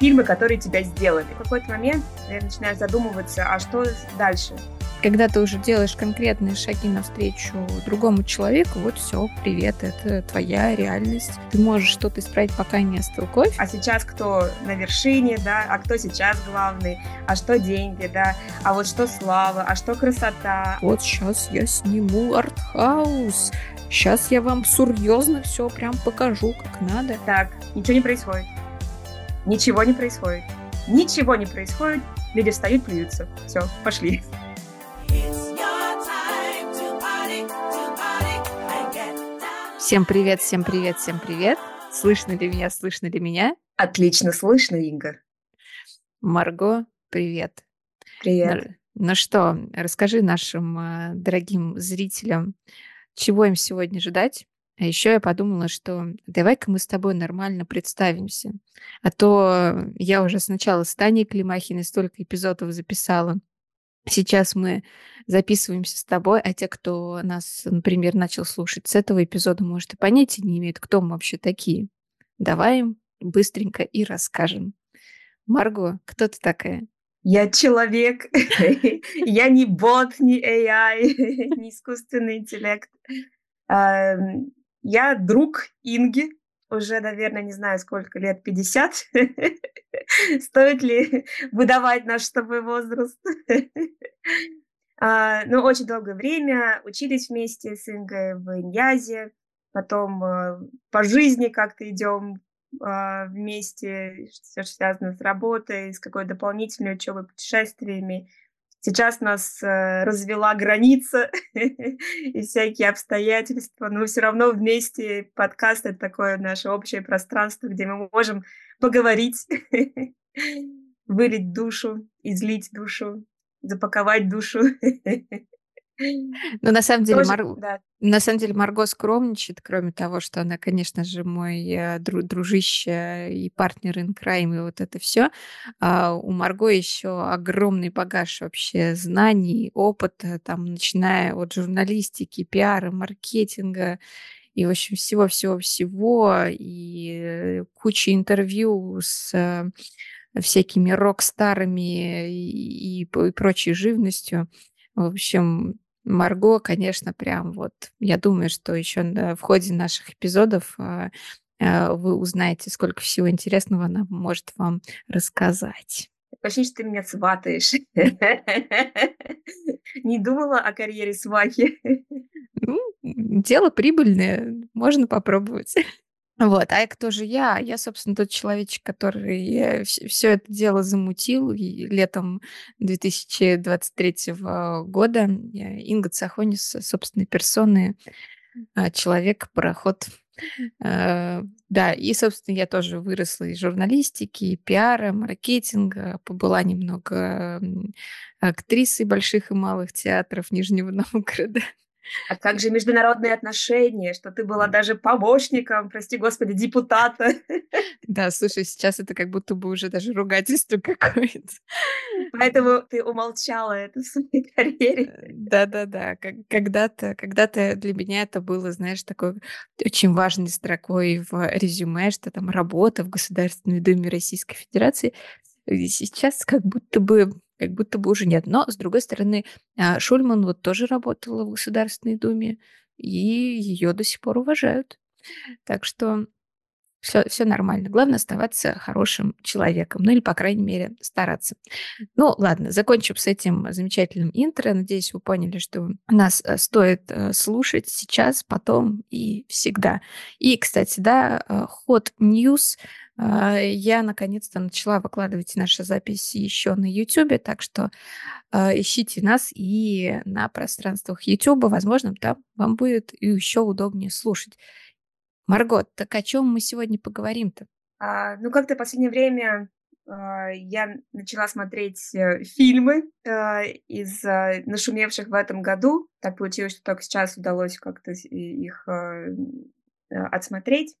фильмы, которые тебя сделали. В какой-то момент я начинаю задумываться, а что дальше? Когда ты уже делаешь конкретные шаги навстречу другому человеку, вот все, привет, это твоя реальность. Ты можешь что-то исправить, пока не остыл кофе. А сейчас кто на вершине, да, а кто сейчас главный, а что деньги, да, а вот что слава, а что красота. Вот сейчас я сниму артхаус, Сейчас я вам серьезно все прям покажу, как надо. Так, ничего не происходит. Ничего не происходит. Ничего не происходит. Люди встают, плюются. Все, пошли. Всем привет, всем привет, всем привет. Слышно ли меня, слышно ли меня? Отлично слышно, Инга. Марго, привет. Привет. Ну, ну что, расскажи нашим э, дорогим зрителям, чего им сегодня ждать. А еще я подумала, что давай-ка мы с тобой нормально представимся. А то я уже сначала с Таней Климахиной столько эпизодов записала. Сейчас мы записываемся с тобой, а те, кто нас, например, начал слушать с этого эпизода, может, и понятия не имеют, кто мы вообще такие. Давай им быстренько и расскажем. Марго, кто ты такая? Я человек, я не бот, не AI, не искусственный интеллект. Я друг Инги, уже, наверное, не знаю, сколько лет, 50. Стоит ли выдавать наш с тобой возраст? А, ну, очень долгое время учились вместе с Ингой в Иньязе, потом э, по жизни как-то идем а, вместе, все, что связано с работой, с какой-то дополнительной учебой, путешествиями. Сейчас нас э, развела граница и всякие обстоятельства, но все равно вместе подкаст — это такое наше общее пространство, где мы можем поговорить, вылить душу, излить душу, запаковать душу. Ну, на самом деле, Тоже, Мар... да. на самом деле Марго скромничает, кроме того, что она, конечно же, мой э, дру- дружище и партнер in crime, и вот это все. А у Марго еще огромный багаж вообще знаний, опыта, там, начиная от журналистики, пиара, маркетинга, и, в общем, всего-всего-всего, и куча интервью с э, всякими рок-старами и, и, и прочей живностью. В общем, Марго, конечно, прям вот, я думаю, что еще в ходе наших эпизодов а, а, вы узнаете, сколько всего интересного она может вам рассказать. Почти что ты меня сватаешь. Не думала о карьере свахи. Ну, дело прибыльное, можно попробовать. Вот, а кто же я? Я, собственно, тот человечек, который все это дело замутил и летом 2023 года. Инга Цахонис, собственной персоны, а, человек, пароход. А, да, и, собственно, я тоже выросла из журналистики, пиара, маркетинга, побыла немного актрисой больших и малых театров Нижнего Новгорода. А как же международные отношения, что ты была даже помощником, прости господи, депутата. Да, слушай, сейчас это как будто бы уже даже ругательство какое-то. Поэтому ты умолчала это в своей карьере. Э, да-да-да, когда-то, когда-то для меня это было, знаешь, такой очень важной строкой в резюме, что там работа в Государственной Думе Российской Федерации. И сейчас как будто бы как будто бы уже нет. Но, с другой стороны, а, Шульман вот тоже работала в Государственной Думе, и ее до сих пор уважают. Так что все, все нормально. Главное оставаться хорошим человеком. Ну или, по крайней мере, стараться. Ну, ладно, закончим с этим замечательным интро. Надеюсь, вы поняли, что нас э, стоит э, слушать сейчас, потом и всегда. И, кстати, да, ход э, news а, я наконец-то начала выкладывать наши записи еще на YouTube, так что э, ищите нас и на пространствах YouTube. Возможно, там вам будет еще удобнее слушать. Маргот, так о чем мы сегодня поговорим-то? А, ну, как-то в последнее время а, я начала смотреть э, фильмы а, из а, нашумевших в этом году. Так получилось, что только сейчас удалось как-то их а, отсмотреть.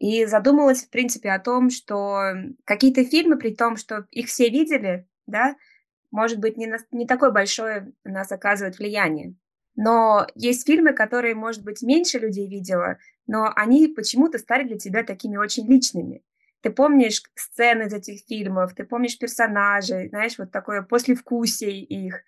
И задумалась, в принципе, о том, что какие-то фильмы, при том, что их все видели, да, может быть, не, на, не такое большое на нас оказывает влияние. Но есть фильмы, которые, может быть, меньше людей видела, но они почему-то стали для тебя такими очень личными. ты помнишь сцены из этих фильмов, ты помнишь персонажей, знаешь, вот такое послевкусие их.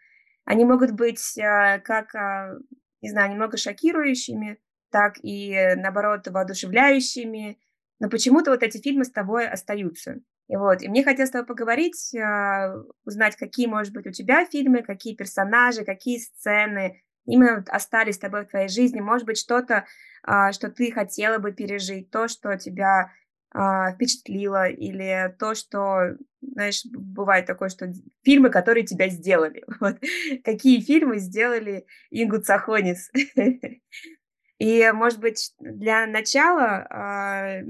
Они могут быть э, как, э, не знаю, немного шокирующими, так и, наоборот, воодушевляющими, но почему-то вот эти фильмы с тобой остаются. И вот, и мне хотелось с тобой поговорить, э, узнать, какие, может быть, у тебя фильмы, какие персонажи, какие сцены именно вот остались с тобой в твоей жизни, может быть, что-то, э, что ты хотела бы пережить, то, что тебя э, впечатлило, или то, что, знаешь, бывает такое, что фильмы, которые тебя сделали. Вот. Какие фильмы сделали Ингу Цахонис? И, может быть, для начала э,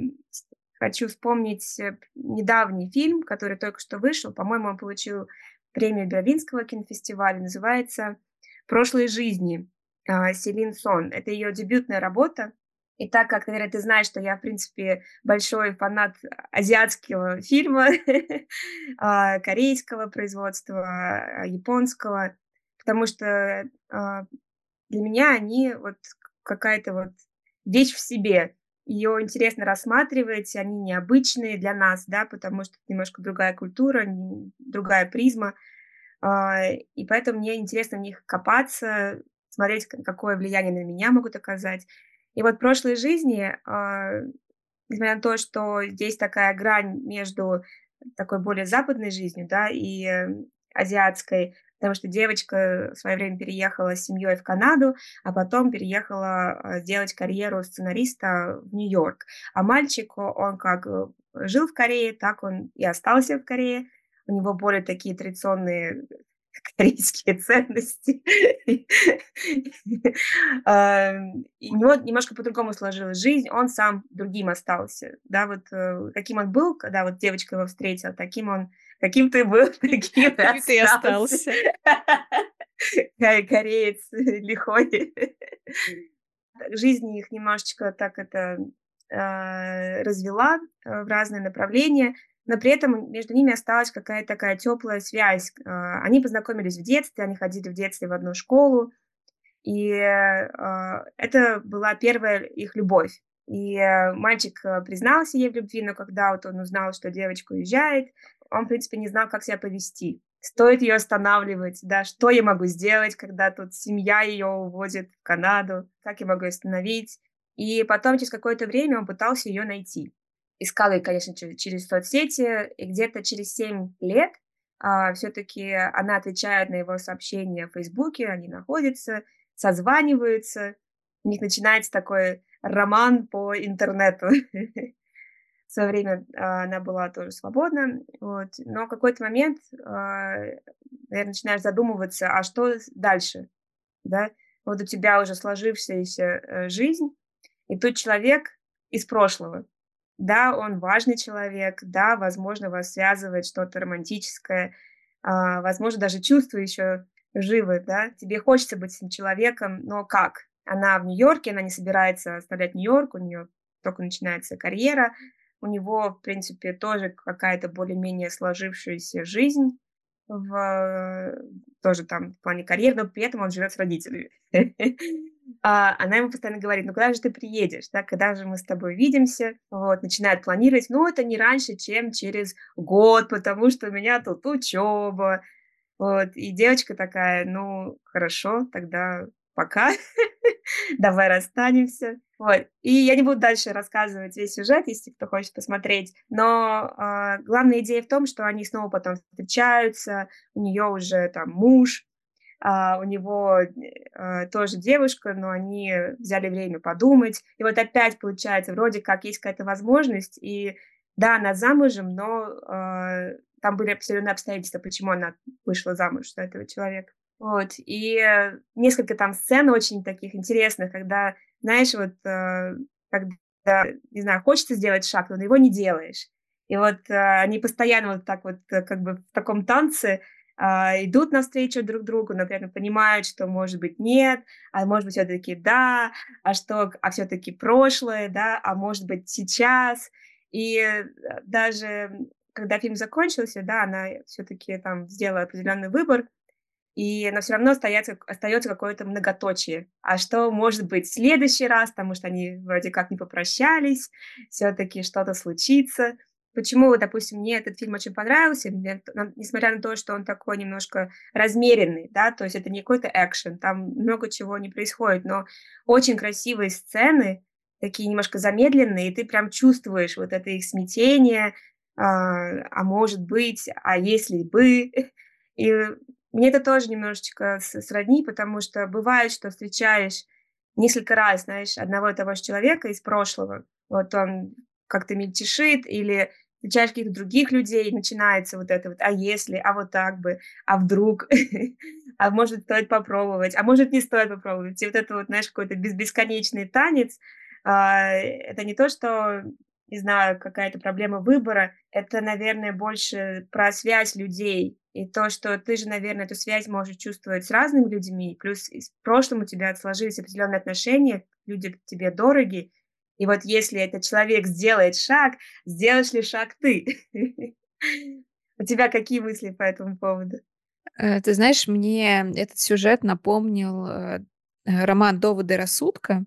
хочу вспомнить э, недавний фильм, который только что вышел. По-моему, он получил премию Берлинского кинофестиваля. Называется «Прошлые жизни» э, Селин Сон. Это ее дебютная работа. И так как, наверное, ты знаешь, что я, в принципе, большой фанат азиатского фильма, а, корейского производства, японского, потому что для меня они вот какая-то вот вещь в себе. Ее интересно рассматривать, они необычные для нас, да, потому что немножко другая культура, другая призма. А, и поэтому мне интересно в них копаться, смотреть, какое влияние на меня могут оказать. И вот прошлой жизни, а, несмотря на то, что здесь такая грань между такой более западной жизнью, да, и э, азиатской, потому что девочка в свое время переехала с семьей в Канаду, а потом переехала а, делать карьеру сценариста в Нью-Йорк. А мальчик, он как э, жил в Корее, так он и остался в Корее. У него более такие традиционные корейские ценности. У него немножко по-другому сложилась жизнь, он сам другим остался. Да, вот э, каким он был, когда вот девочка его встретила, таким он Каким ты был, таким ты остался. Кореец лихой. Жизнь их немножечко так это а, развела э, в разные направления, но при этом между ними осталась какая-то такая теплая связь. А, они познакомились в детстве, они ходили в детстве в одну школу, и это была первая их любовь. И э, мальчик э, признался ей в любви, но когда вот он узнал, что девочка уезжает, он, в принципе, не знал, как себя повести. Стоит ее останавливать, да, что я могу сделать, когда тут семья ее увозит в Канаду, как я могу остановить. И потом, через какое-то время, он пытался ее найти. Искал ее, конечно, через соцсети, и где-то через 7 лет а, все-таки она отвечает на его сообщения в Фейсбуке, они находятся, созваниваются, у них начинается такой роман по интернету. В свое время а, она была тоже свободна, вот. но в какой-то момент, а, наверное, начинаешь задумываться, а что дальше, да? Вот у тебя уже сложившаяся э, жизнь, и тут человек из прошлого, да, он важный человек, да, возможно, вас связывает что-то романтическое, а, возможно, даже чувства еще живы, да, тебе хочется быть этим человеком, но как? Она в Нью-Йорке, она не собирается оставлять Нью-Йорк, у нее только начинается карьера, у него, в принципе, тоже какая-то более-менее сложившаяся жизнь, в, тоже там в плане карьеры, но при этом он живет с родителями. А она ему постоянно говорит, ну куда же ты приедешь, да, когда же мы с тобой видимся, вот, начинает планировать, ну это не раньше, чем через год, потому что у меня тут учеба, вот, и девочка такая, ну хорошо, тогда пока, давай расстанемся. Вот. И я не буду дальше рассказывать весь сюжет, если кто хочет посмотреть. Но э, главная идея в том, что они снова потом встречаются, у нее уже там муж, а у него э, тоже девушка, но они взяли время подумать. И вот опять получается, вроде как есть какая-то возможность, и да, она замужем, но э, там были определенные обстоятельства, почему она вышла замуж за этого человека. Вот, и несколько там сцен очень таких интересных, когда, знаешь, вот, э, когда, не знаю, хочется сделать шаг, но его не делаешь. И вот э, они постоянно вот так вот, э, как бы в таком танце идут навстречу друг другу, но понимают, что, может быть, нет, а может быть, все-таки да, а что, а все-таки прошлое, да, а может быть, сейчас. И даже когда фильм закончился, да, она все-таки там сделала определенный выбор, и но все равно остается, остается какое-то многоточие. А что может быть в следующий раз, потому что они вроде как не попрощались, все-таки что-то случится. почему, допустим, мне этот фильм очень понравился, несмотря на то, что он такой немножко размеренный, да, то есть это не какой-то экшен, там много чего не происходит, но очень красивые сцены, такие немножко замедленные, и ты прям чувствуешь вот это их смятение, а, а может быть, а если бы. И мне это тоже немножечко сродни, потому что бывает, что встречаешь несколько раз, знаешь, одного и того же человека из прошлого. Вот он как-то мельтешит или встречаешь каких-то других людей, и начинается вот это вот, а если, а вот так бы, а вдруг, а может стоит попробовать, а может не стоит попробовать. И вот это вот, знаешь, какой-то бесконечный танец, а, это не то, что, не знаю, какая-то проблема выбора, это, наверное, больше про связь людей, и то, что ты же, наверное, эту связь можешь чувствовать с разными людьми, плюс в прошлом у тебя сложились определенные отношения, люди тебе дороги, и вот если этот человек сделает шаг, сделаешь ли шаг ты? У тебя какие мысли по этому поводу? Э, ты знаешь, мне этот сюжет напомнил э, роман «Доводы рассудка»,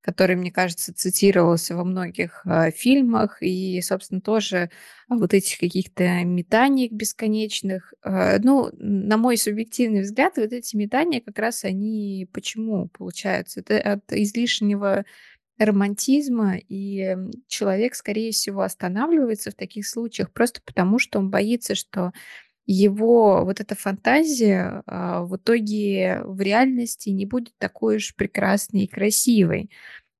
который, мне кажется, цитировался во многих фильмах, и, собственно, тоже вот этих каких-то метаний бесконечных. Ну, на мой субъективный взгляд, вот эти метания как раз они почему получаются? Это от излишнего романтизма, и человек, скорее всего, останавливается в таких случаях просто потому, что он боится, что его вот эта фантазия а, в итоге в реальности не будет такой уж прекрасной и красивой.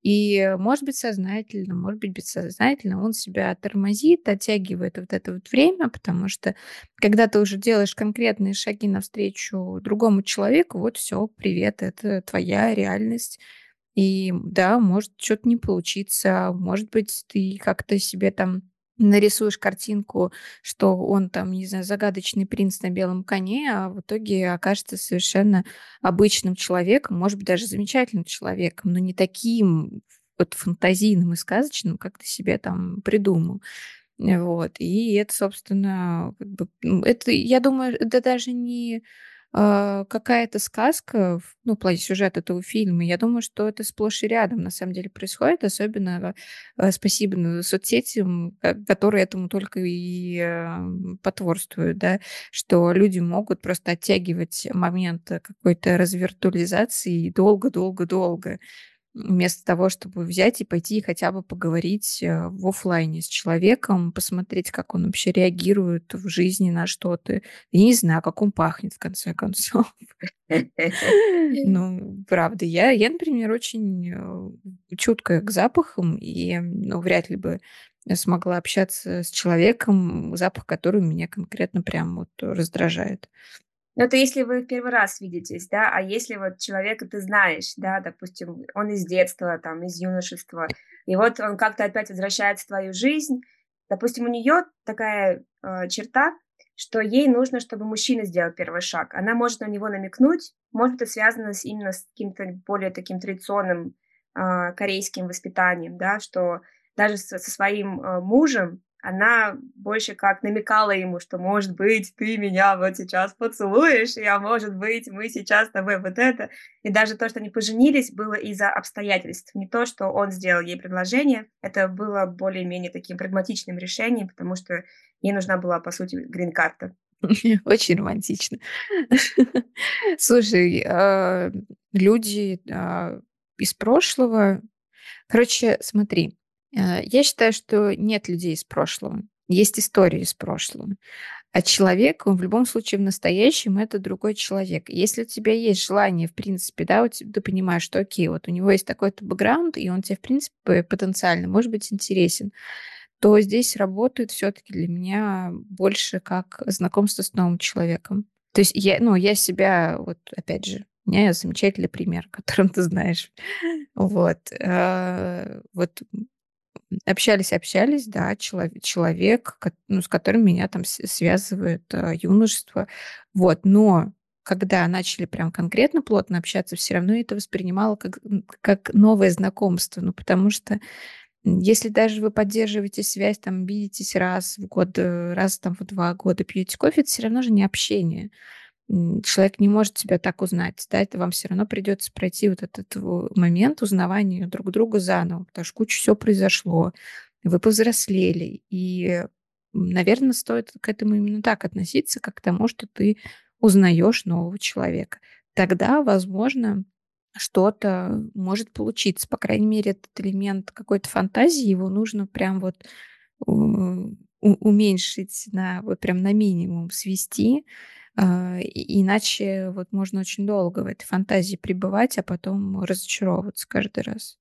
И, может быть, сознательно, может быть, бессознательно он себя тормозит, оттягивает вот это вот время, потому что когда ты уже делаешь конкретные шаги навстречу другому человеку, вот все, привет, это твоя реальность, и да, может что-то не получиться, может быть, ты как-то себе там нарисуешь картинку, что он там, не знаю, загадочный принц на белом коне, а в итоге окажется совершенно обычным человеком, может быть, даже замечательным человеком, но не таким вот фантазийным и сказочным, как ты себе там придумал. Вот. И это, собственно, как бы, это, я думаю, это даже не какая-то сказка, ну, в плане сюжета этого фильма, я думаю, что это сплошь и рядом на самом деле происходит, особенно э, спасибо соцсетям, которые этому только и э, потворствуют, да, что люди могут просто оттягивать момент какой-то развиртуализации долго-долго-долго вместо того, чтобы взять и пойти хотя бы поговорить э, в офлайне с человеком, посмотреть, как он вообще реагирует в жизни на что-то. Я не знаю, как он пахнет, в конце концов. Ну, правда, я, я, например, очень э, чуткая к запахам, и ну, вряд ли бы смогла общаться с человеком, запах который меня конкретно прям вот раздражает. Ну, это если вы в первый раз видитесь, да, а если вот человека ты знаешь, да, допустим, он из детства, там, из юношества, и вот он как-то опять возвращается в твою жизнь, допустим, у нее такая э, черта, что ей нужно, чтобы мужчина сделал первый шаг. Она может на него намекнуть, может, это связано с, именно с каким-то более таким традиционным э, корейским воспитанием, да, что даже со, со своим э, мужем она больше как намекала ему, что, может быть, ты меня вот сейчас поцелуешь, и, а может быть, мы сейчас с тобой вот это. И даже то, что они поженились, было из-за обстоятельств. Не то, что он сделал ей предложение, это было более-менее таким прагматичным решением, потому что ей нужна была, по сути, грин-карта. Очень романтично. Слушай, а, люди а, из прошлого... Короче, смотри, я считаю, что нет людей из прошлого. Есть истории из прошлого. А человек, он в любом случае в настоящем это другой человек. Если у тебя есть желание, в принципе, да, вот ты понимаешь, что окей, вот у него есть такой-то бэкграунд, и он тебе, в принципе, потенциально может быть интересен, то здесь работает все-таки для меня больше как знакомство с новым человеком. То есть я, ну, я себя, вот опять же, у меня замечательный пример, которым ты знаешь. Вот. Э, вот общались, общались, да, человек, человек ну, с которым меня там связывает э, юношество. Вот, но когда начали прям конкретно плотно общаться, все равно это воспринимала как, как новое знакомство. Ну, потому что если даже вы поддерживаете связь, там, видитесь раз в год, э, раз там в два года, пьете кофе, это все равно же не общение человек не может тебя так узнать, да, это вам все равно придется пройти вот этот момент узнавания друг друга заново, потому что куча всего произошло, вы повзрослели, и наверное, стоит к этому именно так относиться, как к тому, что ты узнаешь нового человека. Тогда, возможно, что-то может получиться. По крайней мере, этот элемент какой-то фантазии, его нужно прям вот уменьшить на вот прям на минимум, свести, иначе вот можно очень долго в этой фантазии пребывать, а потом разочаровываться каждый раз.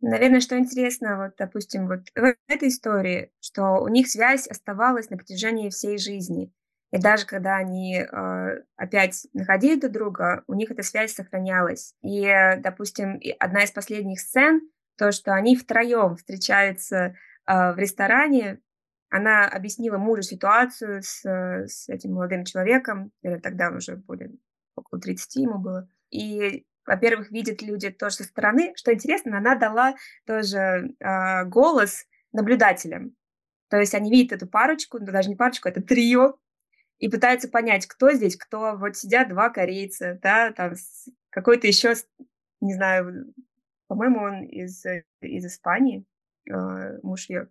Наверное, что интересно, вот, допустим, вот в этой истории, что у них связь оставалась на протяжении всей жизни. И даже когда они э, опять находили друг друга, у них эта связь сохранялась. И, допустим, одна из последних сцен, то, что они втроем встречаются э, в ресторане, она объяснила мужу ситуацию с, с этим молодым человеком, тогда уже более около 30 ему было. И, во-первых, видят люди тоже со стороны. Что интересно, она дала тоже э, голос наблюдателям. То есть они видят эту парочку, ну, даже не парочку, это трио, и пытаются понять, кто здесь, кто. Вот сидят два корейца, да, там какой-то еще, не знаю, по-моему, он из, из Испании, э, муж ее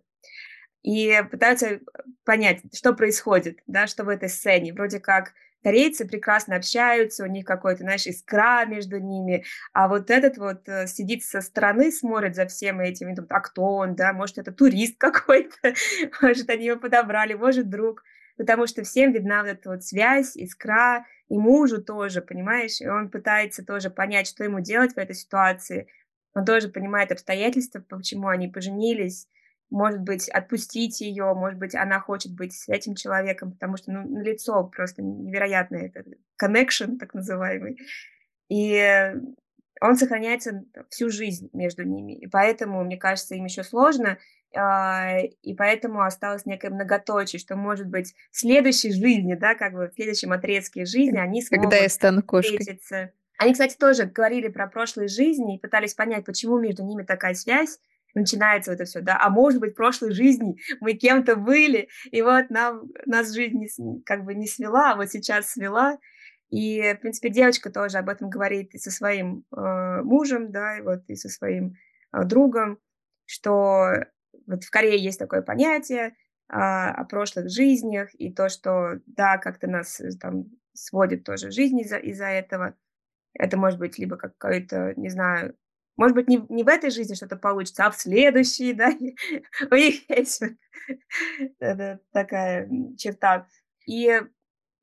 и пытаются понять, что происходит, да, что в этой сцене. Вроде как корейцы прекрасно общаются, у них какой-то, знаешь, искра между ними, а вот этот вот э, сидит со стороны, смотрит за всем этим, и думает, а кто он, да, может, это турист какой-то, может, они его подобрали, может, друг, потому что всем видна вот эта вот связь, искра, и мужу тоже, понимаешь, и он пытается тоже понять, что ему делать в этой ситуации, он тоже понимает обстоятельства, почему они поженились, может быть, отпустить ее, может быть, она хочет быть с этим человеком, потому что, ну, лицо просто невероятный этот connection, так называемый. И он сохраняется всю жизнь между ними. И поэтому, мне кажется, им еще сложно, а, и поэтому осталось некое многоточие, что, может быть, в следующей жизни, да, как бы в следующем отрезке жизни они смогут Когда я стану кошкой. встретиться. Они, кстати, тоже говорили про прошлые жизни и пытались понять, почему между ними такая связь, начинается это все, да, а может быть, в прошлой жизни мы кем-то были, и вот нам, нас жизнь не, как бы не свела, а вот сейчас свела, и, в принципе, девочка тоже об этом говорит и со своим э, мужем, да, и вот и со своим э, другом, что вот в Корее есть такое понятие э, о прошлых жизнях, и то, что, да, как-то нас э, там сводит тоже жизнь из-за из этого. Это может быть либо какой-то, не знаю, может быть, не, не в этой жизни что-то получится, а в следующей, да, у них есть такая черта. И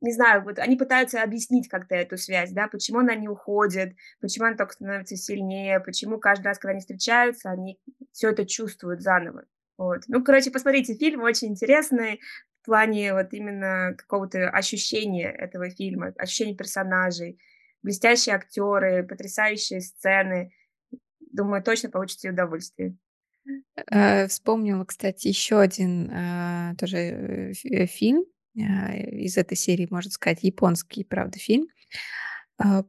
не знаю, вот они пытаются объяснить как-то эту связь, да, почему она не уходит, почему она только становится сильнее, почему каждый раз, когда они встречаются, они все это чувствуют заново. Вот. Ну, короче, посмотрите фильм, очень интересный в плане вот именно какого-то ощущения этого фильма, ощущения персонажей, блестящие актеры, потрясающие сцены – Думаю, точно получите удовольствие. Э, вспомнила, кстати, еще один э, тоже э, фильм из этой серии, можно сказать, японский, правда, фильм.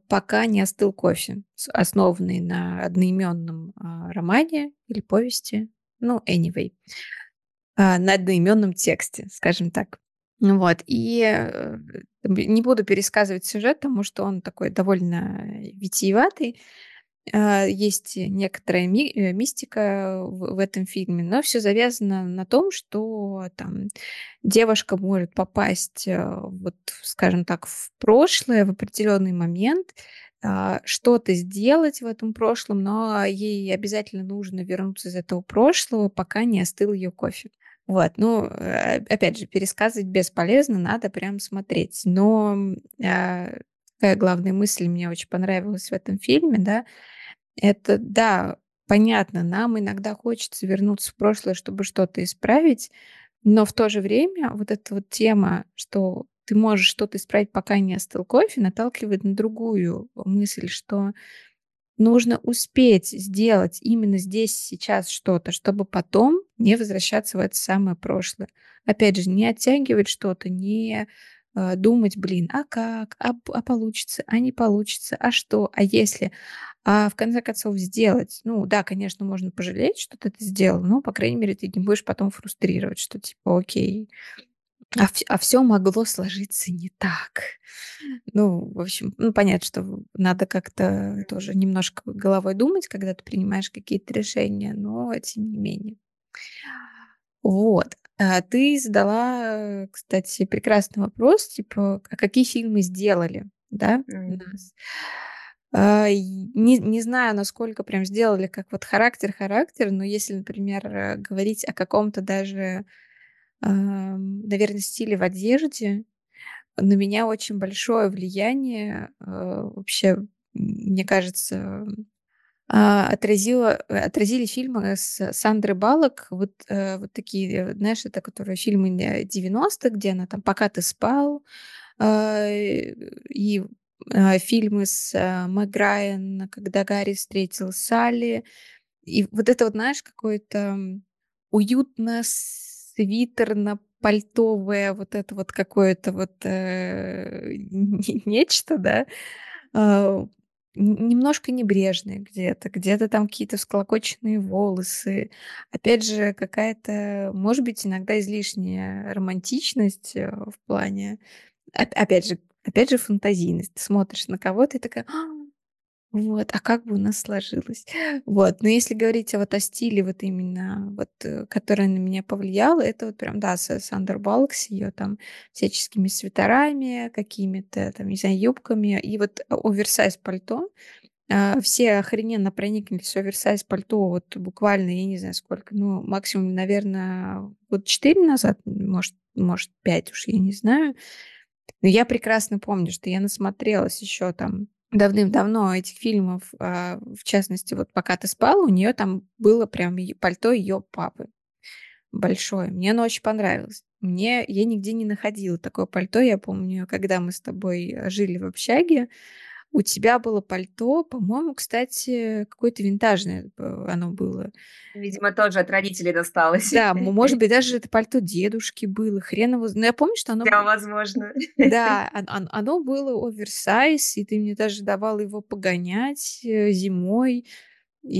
«Пока не остыл кофе», основанный на одноименном романе или повести, ну, anyway, на одноименном тексте, скажем так. Вот, и не буду пересказывать сюжет, потому что он такой довольно витиеватый. А, есть некоторая ми- э, мистика в, в этом фильме, но все завязано на том, что там девушка может попасть, э, вот, скажем так, в прошлое в определенный момент, а, что-то сделать в этом прошлом, но ей обязательно нужно вернуться из этого прошлого, пока не остыл ее кофе. Вот, ну, э, опять же, пересказывать бесполезно, надо прям смотреть. Но а, какая главная мысль мне очень понравилась в этом фильме, да, это, да, понятно, нам иногда хочется вернуться в прошлое, чтобы что-то исправить, но в то же время вот эта вот тема, что ты можешь что-то исправить, пока не остыл кофе, наталкивает на другую мысль, что нужно успеть сделать именно здесь, сейчас что-то, чтобы потом не возвращаться в это самое прошлое. Опять же, не оттягивать что-то, не думать, блин, а как, а, а получится, а не получится, а что, а если, а в конце концов сделать. Ну, да, конечно, можно пожалеть, что ты это сделал, но, по крайней мере, ты не будешь потом фрустрировать, что типа, окей, а, а все могло сложиться не так. Ну, в общем, ну, понятно, что надо как-то тоже немножко головой думать, когда ты принимаешь какие-то решения, но тем не менее. Вот. А, ты задала, кстати, прекрасный вопрос, типа, а какие фильмы сделали, да, М. нас? А, не не знаю, насколько прям сделали как вот характер-характер, но если, например, э, говорить о каком-то даже, ам, наверно, стиле в одежде, на меня очень большое влияние, а, вообще, мне кажется, а, отразило э, отразили фильмы с Сандрой Баллок. Вот, э, вот такие, знаешь, это которые фильмы ня 90-х, где она там "Пока ты спал", а, и, а, фильмы с, Мэг Райан "Когда Гарри встретил Салли". И вот это вот, знаешь, какое-то уютно-свитерно-пальтовое вот это вот какое-то вот, э, не нечто, да, немножко небрежное где-то, где-то там какие-то всклокоченные волосы. Опять же, какая-то, может быть, иногда излишняя романтичность, э, в плане оп опять же опять же, фантазийность. Ты смотришь на кого-то и такая: "А, вот, а как бы у нас сложилось?" Вот, но если говорить вот о стиле вот именно вот, э, который на меня повлиял, это вот прям, да, Са Сандра Баллок с её там всяческими свитерами, какими-то там, не знаю, юбками и вот оверсайз пальто. А, все охрененно прониклись оверсайз пальто вот буквально, я не знаю сколько, ну, максимум, наверно, года 4 назад, может может, 5, уж я не знаю. Но я прекрасно помню, что я насмотрелась ещё там давным-давно этих фильмов, а, в частности, вот "Пока ты спал", у неё там было прям пальто её папы большое. Мне оно очень понравилось. Мне я нигде не находила такое пальто. Я помню, когда мы с тобой, э, жили в общаге, у тебя было пальто, по-моему, кстати, какое-то винтажное п оно было. Видимо, тоже от родителей досталось. Да, мо может быть, даже это пальто дедушки было, хрен его но я помню, что оно Да, возможно. Да, он он оно было оверсайз, и ты мне даже давала его погонять, э, зимой. И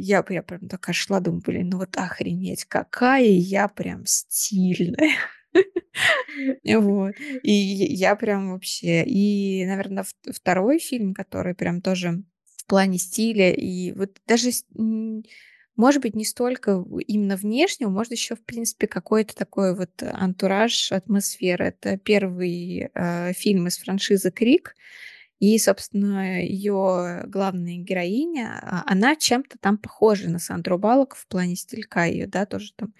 я я прям такая шла, думаю: "Блин, ну вот охренеть, какая я прям стильная". Вот. И я прям вообще И, наверно, ф второй фильм, который прям тоже в плане стиля и вот даже может быть, не столько именно внешнего, может, ещё, в принципе, какой-то такой вот антураж, атмосфера. Это 1, а, фильм из франшизы "Крик". И, собственно, её главная героиня, а, она чем-то там похожа на Сандру Баллок в плане стилька её, да, тоже там.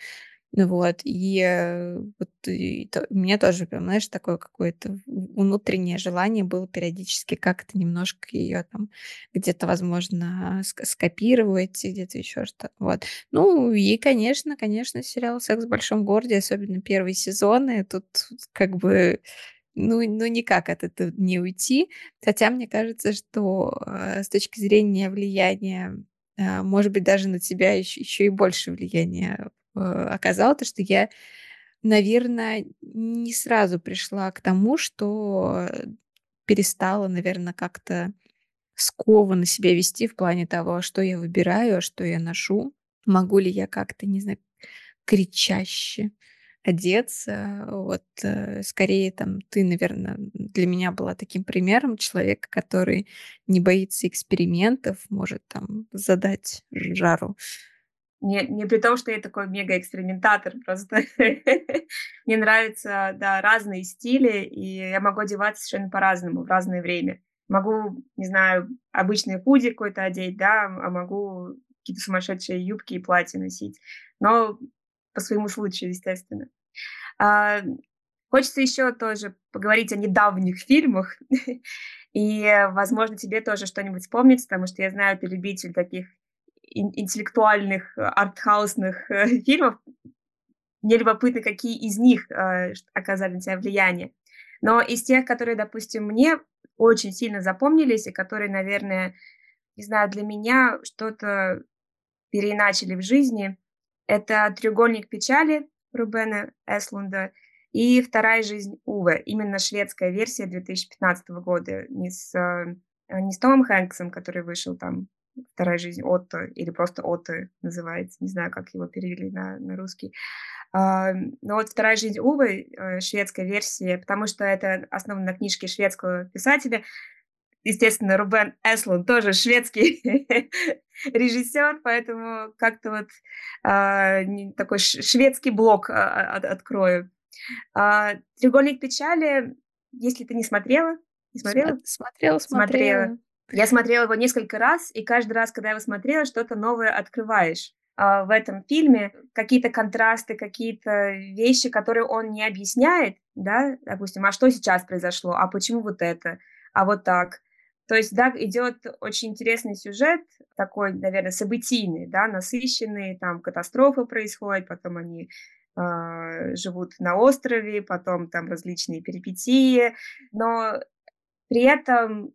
Вот, и, э, вот и то у меня тоже прям, знаешь, такое какое-то внутреннее желание было периодически как-то немножко её там где-то, возможно, скопировать, где-то ещё что вот. Ну и, конечно конечно, сериал "Секс в большом городе", особенно 1 сезон. И тут как бы, ну ну никак от этого не уйти. Хотя мне кажется, что, а, с точки зрения влияния, а, может быть, даже на тебя ещ ещё и больше влияния, а, оказал то, что я, наверно, не сразу пришла к тому, что, э, перестала, наверно, как-то скованно себя вести в плане того, что я выбираю, а что я ношу. Могу ли я как-то, не знаю, кричаще одеться. Вот, э, скорее, там, ты, наверно, для меня была таким примером человека, который не боится экспериментов, может там задать жару. Не не при том, что я такой мегаэкспериментатор, просто мне нравятся, да, разные стили, и я могу одеваться совершенно по-разному в разное время. Могу, не знаю, обычное худи какое-то одеть, да, а могу какие-то сумасшедшие юбки и платья носить, но по своему случаю, естественно. А, хочется ещё тоже поговорить о недавних фильмах, и, возможно, тебе тоже что-нибудь вспомнится, потому что я знаю, ты любитель таких интеллектуальных, артхаусных, э, фильмов. Мне любопытно, какие из них, ш оказали на тебя влияние. Но из тех, которые, допустим, мне очень сильно запомнились и которые, наверное, не знаю, для меня что-то переиначили в жизни- это "Треугольник печали" Рубена Östlundа и "Вторая жизнь Уве". Именно шведская версия 2015 года. Не с, э, не с Томом Хэнксом, который вышел там, "Вторая жизнь Отто" или просто "Отто" называется. Не знаю, как его перевели на на русский. А, но вот "Вторая жизнь Уве", э, шведская версия, потому что это основано на книжке шведского писателя. естественно, Рубен Эслун тоже шведский режиссер, поэтому как-то вот э, такой шведский блок э, открою. «Треугольник печали», если ты не смотрела, не смотрела? Смотрела, смотрела. смотрела. Я смотрела его несколько раз, и каждый раз, когда я его смотрела, что-то новое открываешь в этом фильме. Какие-то контрасты, какие-то вещи, которые он не объясняет, да, допустим, а что сейчас произошло, а почему вот это, а вот так. То есть, да, идет очень интересный сюжет, такой, наверное, событийный, да, насыщенный, там катастрофы происходят, потом они э, живут на острове, потом там различные перипетии, но при этом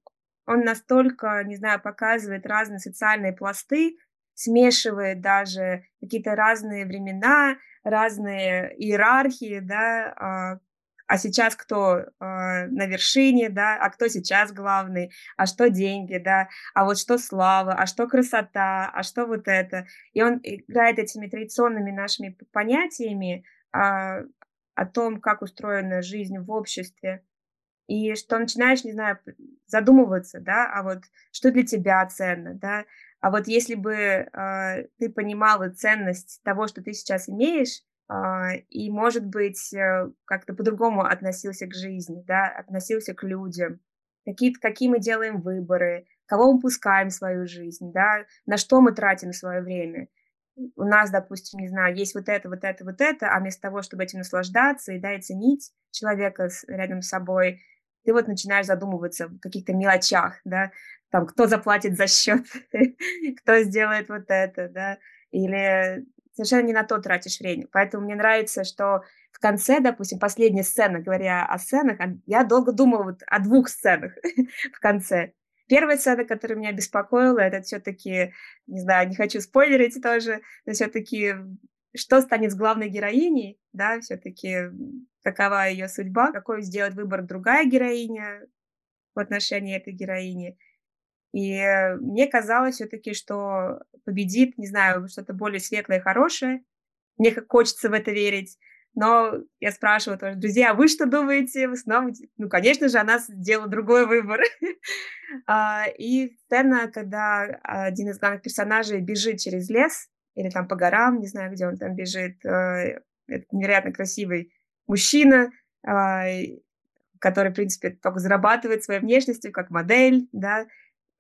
он настолько, не знаю, показывает разные социальные пласты, смешивает даже какие-то разные времена, разные иерархии, да, а, а сейчас кто э, на вершине, да, а кто сейчас главный, а что деньги, да, а вот что слава, а что красота, а что вот это. И он играет этими традиционными нашими понятиями э, о том, как устроена жизнь в обществе, и что начинаешь, не знаю, задумываться, да, а вот что для тебя ценно, да, а вот если бы э, ты понимала ценность того, что ты сейчас имеешь, а, и, может быть, э, как-то по-другому относился к жизни, да, относился к людям, какие, какие мы делаем выборы, кого мы пускаем в свою жизнь, да, на что мы тратим свое время. У нас, допустим, не знаю, есть вот это, вот это, вот это, а вместо того, чтобы этим наслаждаться и, да, и ценить человека рядом с собой, ты вот начинаешь задумываться в каких-то мелочах, да, там, кто заплатит за счет, кто сделает вот это, да, или совершенно не на то тратишь время. Поэтому мне нравится, что в конце, допустим, последняя сцена, говоря о сценах, я долго думала вот о двух сценах в конце. Первая сцена, которая меня беспокоила, это все-таки, не знаю, не хочу спойлерить тоже, но все-таки что станет с главной героиней, да, все-таки какова ее судьба, какой сделать выбор другая героиня в отношении этой героини. И э, мне казалось все-таки, что победит, не знаю, что-то более светлое и хорошее. Мне как хочется в это верить. Но я спрашиваю тоже, друзья, а вы что думаете? В основном, ну, конечно же, она сделала другой выбор. А, и сцена, когда один из главных персонажей бежит через лес или там по горам, не знаю, где он там бежит, э, это невероятно красивый мужчина, а, который, в принципе, только зарабатывает своей внешностью как модель, да,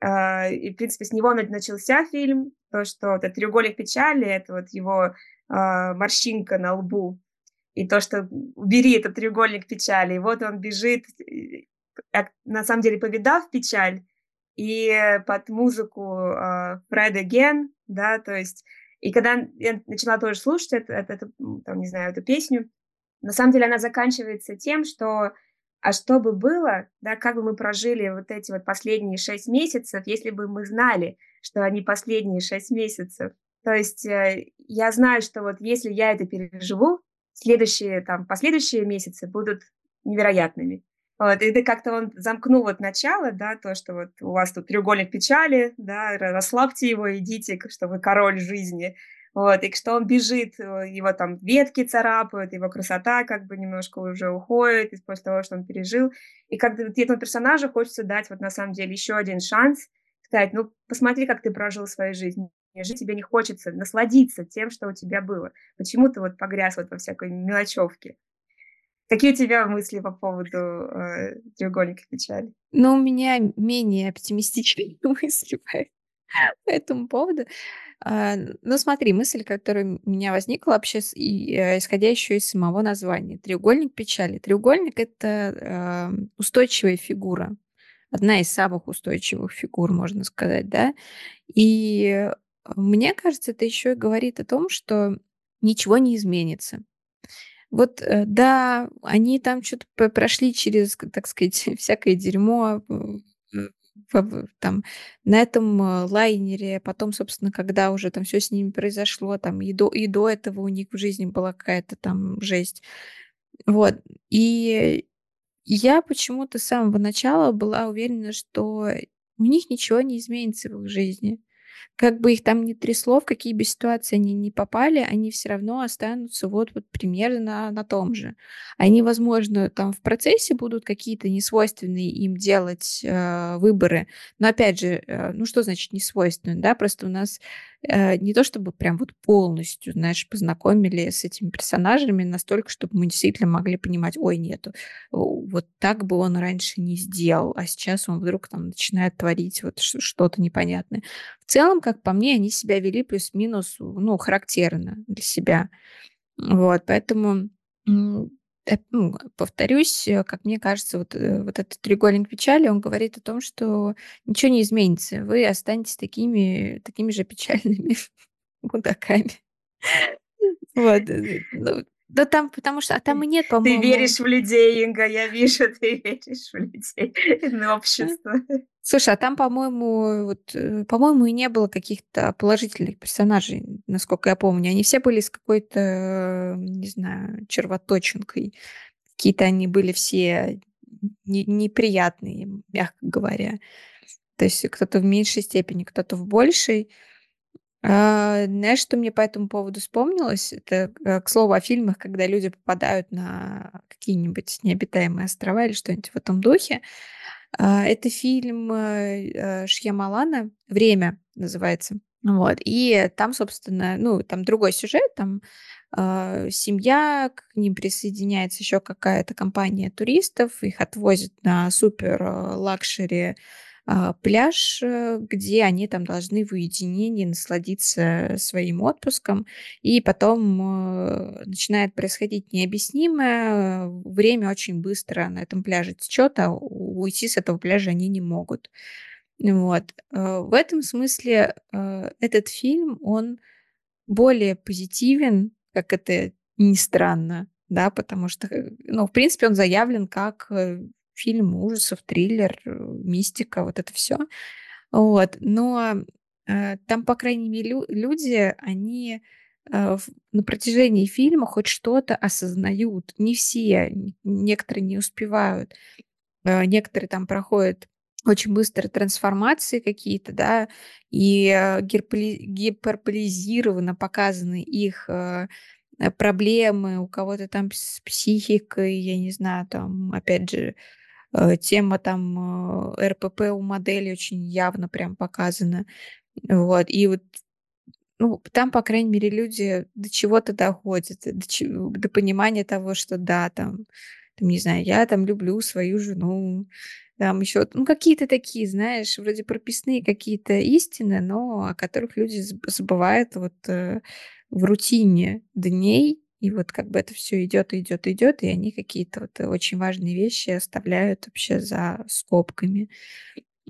а, и, в принципе, с него начался фильм, то, что это треугольник печали, это вот его морщинка на лбу, и то, что убери этот треугольник печали, и вот он бежит, на самом деле, повидав печаль, и под музыку Fred Again, да, то есть, и когда я начала тоже слушать это, это, там, не знаю, эту песню, на самом деле она заканчивается тем, что а что бы было, да, как бы мы прожили вот эти вот последние шесть месяцев, если бы мы знали, что они последние шесть месяцев. То есть э, я знаю, что вот если я это переживу, следующие, там, последующие месяцы будут невероятными. Вот, и ты как-то он замкнул вот начало, да, то, что вот у вас тут треугольник печали, да, расслабьте его, идите, что вы король жизни. Вот, и что он бежит, э, его там ветки царапают, его красота как бы немножко уже уходит после того, что он пережил. И как этому персонажу хочется дать вот на самом деле еще один шанс, сказать, ну, посмотри, как ты прожил свою жизнь. Жить тебе не хочется, насладиться тем, что у тебя было. Почему ты вот погряз вот во всякой мелочевке? Какие у тебя мысли по поводу э, треугольника печали? Ну, у меня менее оптимистичные мысли по, по этому поводу. А, ну, смотри, мысль, которая у меня возникла вообще, и, э, исходя еще из самого названия. Треугольник печали. Треугольник— это а, устойчивая фигура. Одна из самых устойчивых фигур, можно сказать, да. И мне кажется, это еще и говорит о том, что ничего не изменится. Вот, э, да, они там что-то прошли через, так сказать, всякое дерьмо, там на этом э, лайнере, потом, собственно, когда уже там все с ними произошло, там и до, и до этого у них в жизни была какая-то там жесть. Вот. И я почему-то с самого начала была уверена, что у них ничего не изменится в их жизни. Как бы их там ни трясло, в какие бы ситуации они ни попали, они все равно останутся вот, вот примерно на том же. Они, возможно, там в процессе будут какие-то несвойственные им делать э, выборы, но опять же, э, ну что значит несвойственные, да, просто у нас не то чтобы прям вот полностью, знаешь, познакомили с этими персонажами настолько, чтобы мы действительно могли понимать, ой, нету, вот так бы он раньше не сделал, а сейчас он вдруг там начинает творить вот что-то непонятное. В целом, как по мне, они себя вели плюс-минус, ну, характерно для себя. Вот, поэтому ну, повторюсь, э, как мне кажется, вот, э, вот этот треугольник печали, он говорит о том, что ничего не изменится. Вы останетесь такими, такими же печальными мудаками. Вот. Э, ну, да там, потому что, а там и нет, по-моему... Ты веришь в людей, Инга, я вижу, ты веришь в людей, в общество. Слушай, а там, по-моему, вот, э, по-моему, и не было каких-то положительных персонажей, насколько я помню. Они все были с какой-то, не знаю, червоточинкой. Какие-то они были все не- неприятные, мягко говоря. То есть кто-то в меньшей степени, кто-то в большей. А, знаешь, что мне по этому поводу вспомнилось? Это, э, к слову, о фильмах, когда люди попадают на какие-нибудь необитаемые острова или что-нибудь в этом духе. А, это фильм э, э, Шьямалана «Время» называется. Вот. И там, собственно, ну, там другой сюжет, там э, семья, к ним присоединяется еще какая-то компания туристов, их отвозят на супер luxury пляж, э, где они там должны в уединении насладиться своим отпуском, и потом э, начинает происходить необъяснимое, время очень быстро на этом пляже течет, а уйти с этого пляжа они не могут. Вот. Э, в этом смысле этот фильм, он более позитивен, как это ни странно, да, потому что, ну, в принципе, он заявлен как фильм ужасов, триллер, э, мистика, вот это все. Вот. Но э, там, по крайней мере, лю- люди, они э, на протяжении фильма хоть что-то осознают. Не все, некоторые не успевают. Э, некоторые там проходят очень быстрые трансформации какие-то, да, и э, гиперполизированно показаны их э, проблемы, у кого-то там с психикой, я не знаю, там, опять же, тема там э, РПП у модели очень явно прям показана. Вот. И вот ну, там, по крайней мере, люди до чего-то доходят, до, чего, до понимания того, что да, там, там, не знаю, я там люблю свою жену, там еще, ну, какие-то такие, знаешь, вроде прописные какие-то истины, но о которых люди забывают вот э, в рутине дней, и вот как бы это все идет, идет, идет, и они какие-то вот очень важные вещи оставляют вообще за скобками.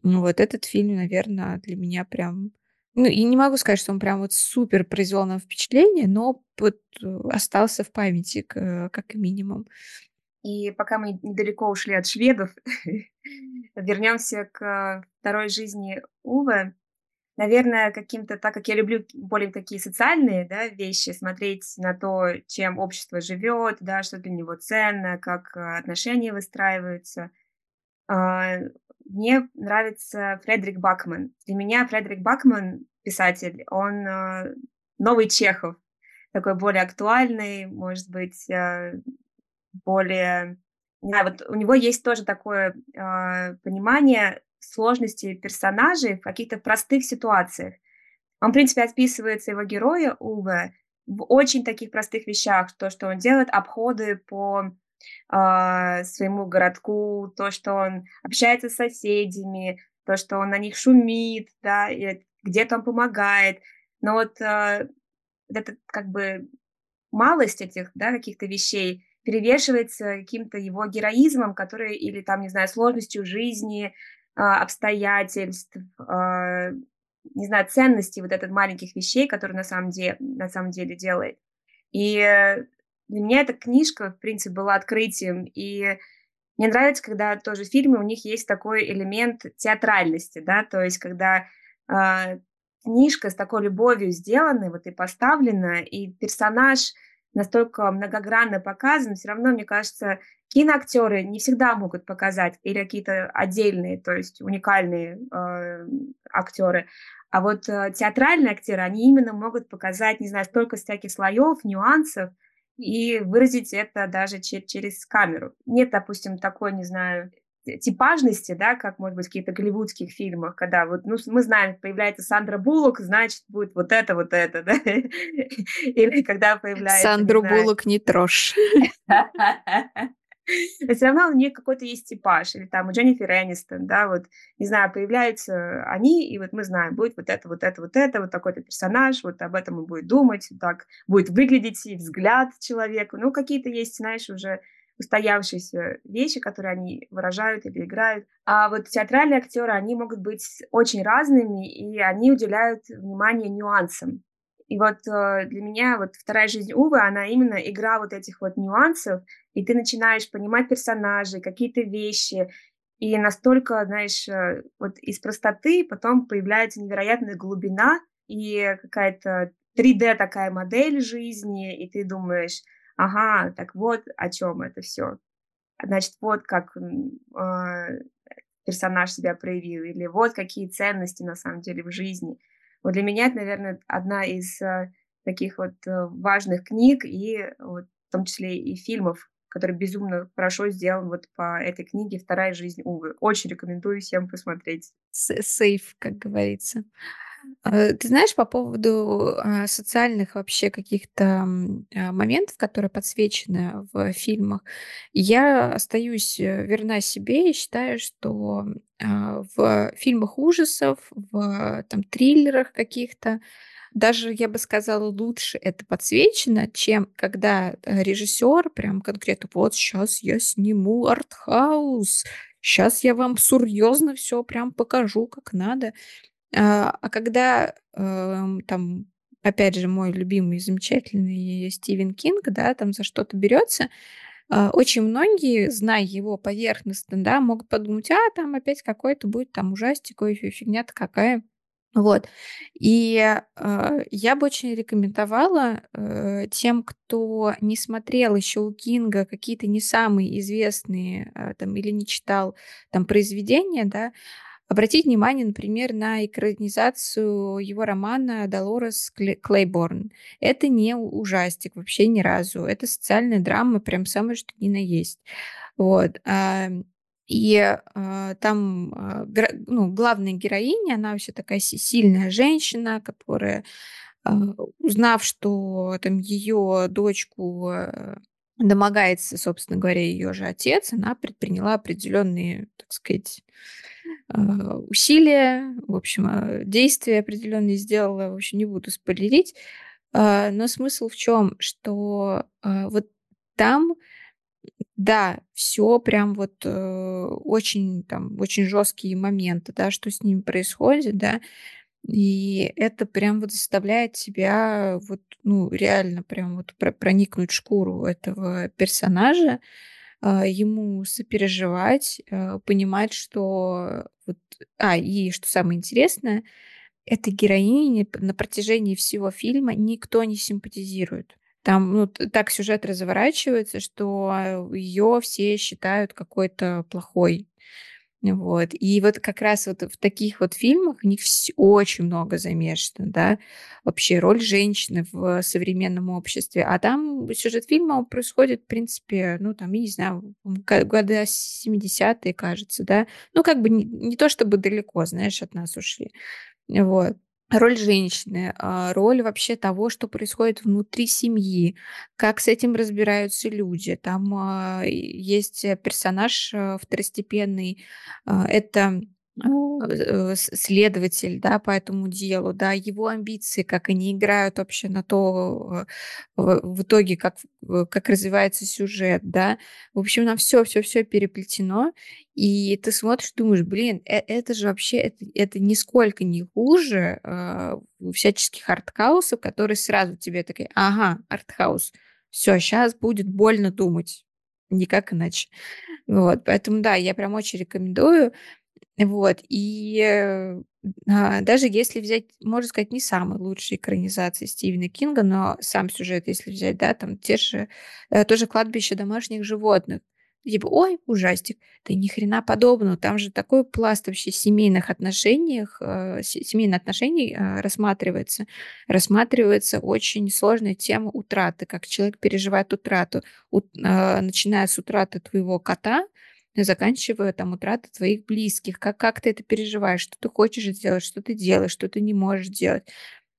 Ну, вот этот фильм, наверное, для меня прям... Ну, и не могу сказать, что он прям вот супер произвел нам впечатление, но вот э, остался в памяти, как минимум. И пока мы недалеко ушли от шведов, вернемся к второй жизни Увы наверное, каким-то, так как я люблю более такие социальные да, вещи, смотреть на то, чем общество живет, да, что для него ценно, как э, отношения выстраиваются. А, мне нравится Фредерик Бакман. Для меня Фредерик Бакман, писатель, он э, новый Чехов, такой более актуальный, может быть, э, более... Не знаю, вот у него есть тоже такое понимание сложности персонажей в каких-то простых ситуациях. Он, в принципе, описывается его героя Уве в очень таких простых вещах. То, что он делает обходы по э, своему городку, то, что он общается с соседями, то, что он на них шумит, да, где-то он помогает. Но вот э, это как бы малость этих, да, каких-то вещей перевешивается каким-то его героизмом, который, или там, не знаю, сложностью жизни, а, обстоятельств, а, не знаю, ценностей вот этих маленьких вещей, которые на самом деле, на самом деле делает. И для меня эта книжка, в принципе, была открытием. И мне нравится, когда тоже фильмы, у них есть такой элемент театральности, да, то есть когда э, книжка с такой любовью сделана, вот и поставлена, и персонаж настолько многогранно показан, все равно, мне кажется, киноактеры не всегда могут показать или какие-то отдельные, то есть уникальные э, актеры. А вот э, театральные актеры, они именно могут показать, не знаю, столько всяких слоев, нюансов и выразить это даже че- через камеру. Нет, допустим, такой, не знаю, типажности, да, как, может быть, в каких-то голливудских фильмах, когда вот, ну, мы знаем, появляется Сандра Буллок, значит, будет вот это, вот это, да, или когда появляется... Сандру Буллок не трожь. Но все равно у них какой-то есть типаж. Или там у Дженнифер Энистон, да, вот, не знаю, появляются они, и вот мы знаем, будет вот это, вот это, вот это, вот такой-то персонаж, вот об этом он будет думать, так будет выглядеть и взгляд человека. Ну, какие-то есть, знаешь, уже устоявшиеся вещи, которые они выражают или играют. А вот театральные актеры, они могут быть очень разными, и они уделяют внимание нюансам. И вот э, для меня вот вторая жизнь Увы, она именно игра вот этих вот нюансов, и ты начинаешь понимать персонажей, какие-то вещи, и настолько, знаешь, э, вот из простоты потом появляется невероятная глубина и какая-то 3D такая модель жизни, и ты думаешь, ага, так вот о чем это все. Значит, вот как э, персонаж себя проявил, или вот какие ценности на самом деле в жизни – вот для меня это, наверное, одна из э, таких вот э, важных книг и вот, в том числе и фильмов, который безумно хорошо сделан вот по этой книге «Вторая жизнь Увы». Очень рекомендую всем посмотреть. Сейф, как говорится. А, ты знаешь, по поводу а, социальных вообще каких-то а, моментов, которые подсвечены в фильмах, я остаюсь э, верна себе и считаю, что в фильмах ужасов, в там, триллерах каких-то, даже, я бы сказала, лучше это подсвечено, чем когда э, режиссер прям конкретно, вот сейчас я сниму артхаус, сейчас я вам серьезно все прям покажу, как надо. А, а когда, эм, там, опять же, мой любимый, замечательный Стивен Кинг, да, там за что-то берется, а, очень многие, зная его поверхностно, да, могут подумать, а, там опять какой-то будет там ужастик, ой, фигня-то какая. Вот. И э, я бы очень рекомендовала э, тем, кто не смотрел еще у Кинга какие-то не самые известные э, там или не читал там произведения, да, Обратить внимание, например, на экранизацию его романа «Долорес Клейборн». Это не ужастик вообще ни разу. Это социальная драма, прям самое что ни на есть. Вот. И э, там э, ну, главная героиня, она вообще такая сильная женщина, которая, э, узнав, что там ее дочку домогается, собственно говоря, ее же отец, она предприняла определенные, так сказать, а, усилия, в общем, а, действия определенные сделала, в общем, не буду спойлерить. А, но смысл в чем, что вот там, да, все прям вот э, очень там очень жесткие моменты, да, что с ними происходит, да, и это прям вот заставляет тебя вот, ну, реально прям вот проникнуть в шкуру этого персонажа, а, ему сопереживать, а, понимать, что вот... А, и что самое интересное, этой героине на протяжении всего фильма никто не симпатизирует. Там ну, так сюжет разворачивается, что ее все считают какой-то плохой. Вот. И вот как раз вот в таких вот фильмах у них очень много замешано, да, вообще роль женщины в современном обществе. А там сюжет фильма происходит, в принципе, ну, там, я не знаю, года 70-е, кажется, да. Ну, как бы не, не то чтобы далеко, знаешь, от нас ушли. Вот роль женщины, а, роль вообще того, что происходит внутри семьи, как с этим разбираются люди. Там а, есть персонаж а, второстепенный, это Э, следователь, да, по этому делу, да, его амбиции, как они играют вообще на то, э, в итоге, как, как развивается сюжет, да. В общем, на все, все, все переплетено, и ты смотришь, думаешь, блин, э это же вообще, это, это нисколько не хуже э, всяческих артхаусов, которые сразу тебе такие, ага, артхаус, все, сейчас будет больно думать, никак иначе. Вот, поэтому, да, я прям очень рекомендую. Вот, и э, а, даже если взять, можно сказать, не самые лучшие экранизации Стивена Кинга, но сам сюжет, если взять, да, там те же, э, тоже кладбище домашних животных. Типа, ой, ужастик. Да ни хрена подобного. Там же такой пласт вообще семейных отношениях, э, семейных отношений э, рассматривается. Рассматривается очень сложная тема утраты, как человек переживает утрату. У, э, начиная с утраты твоего кота, заканчивая там утраты твоих близких. Как, как ты это переживаешь? Что ты хочешь сделать, что ты делаешь, что ты не можешь делать.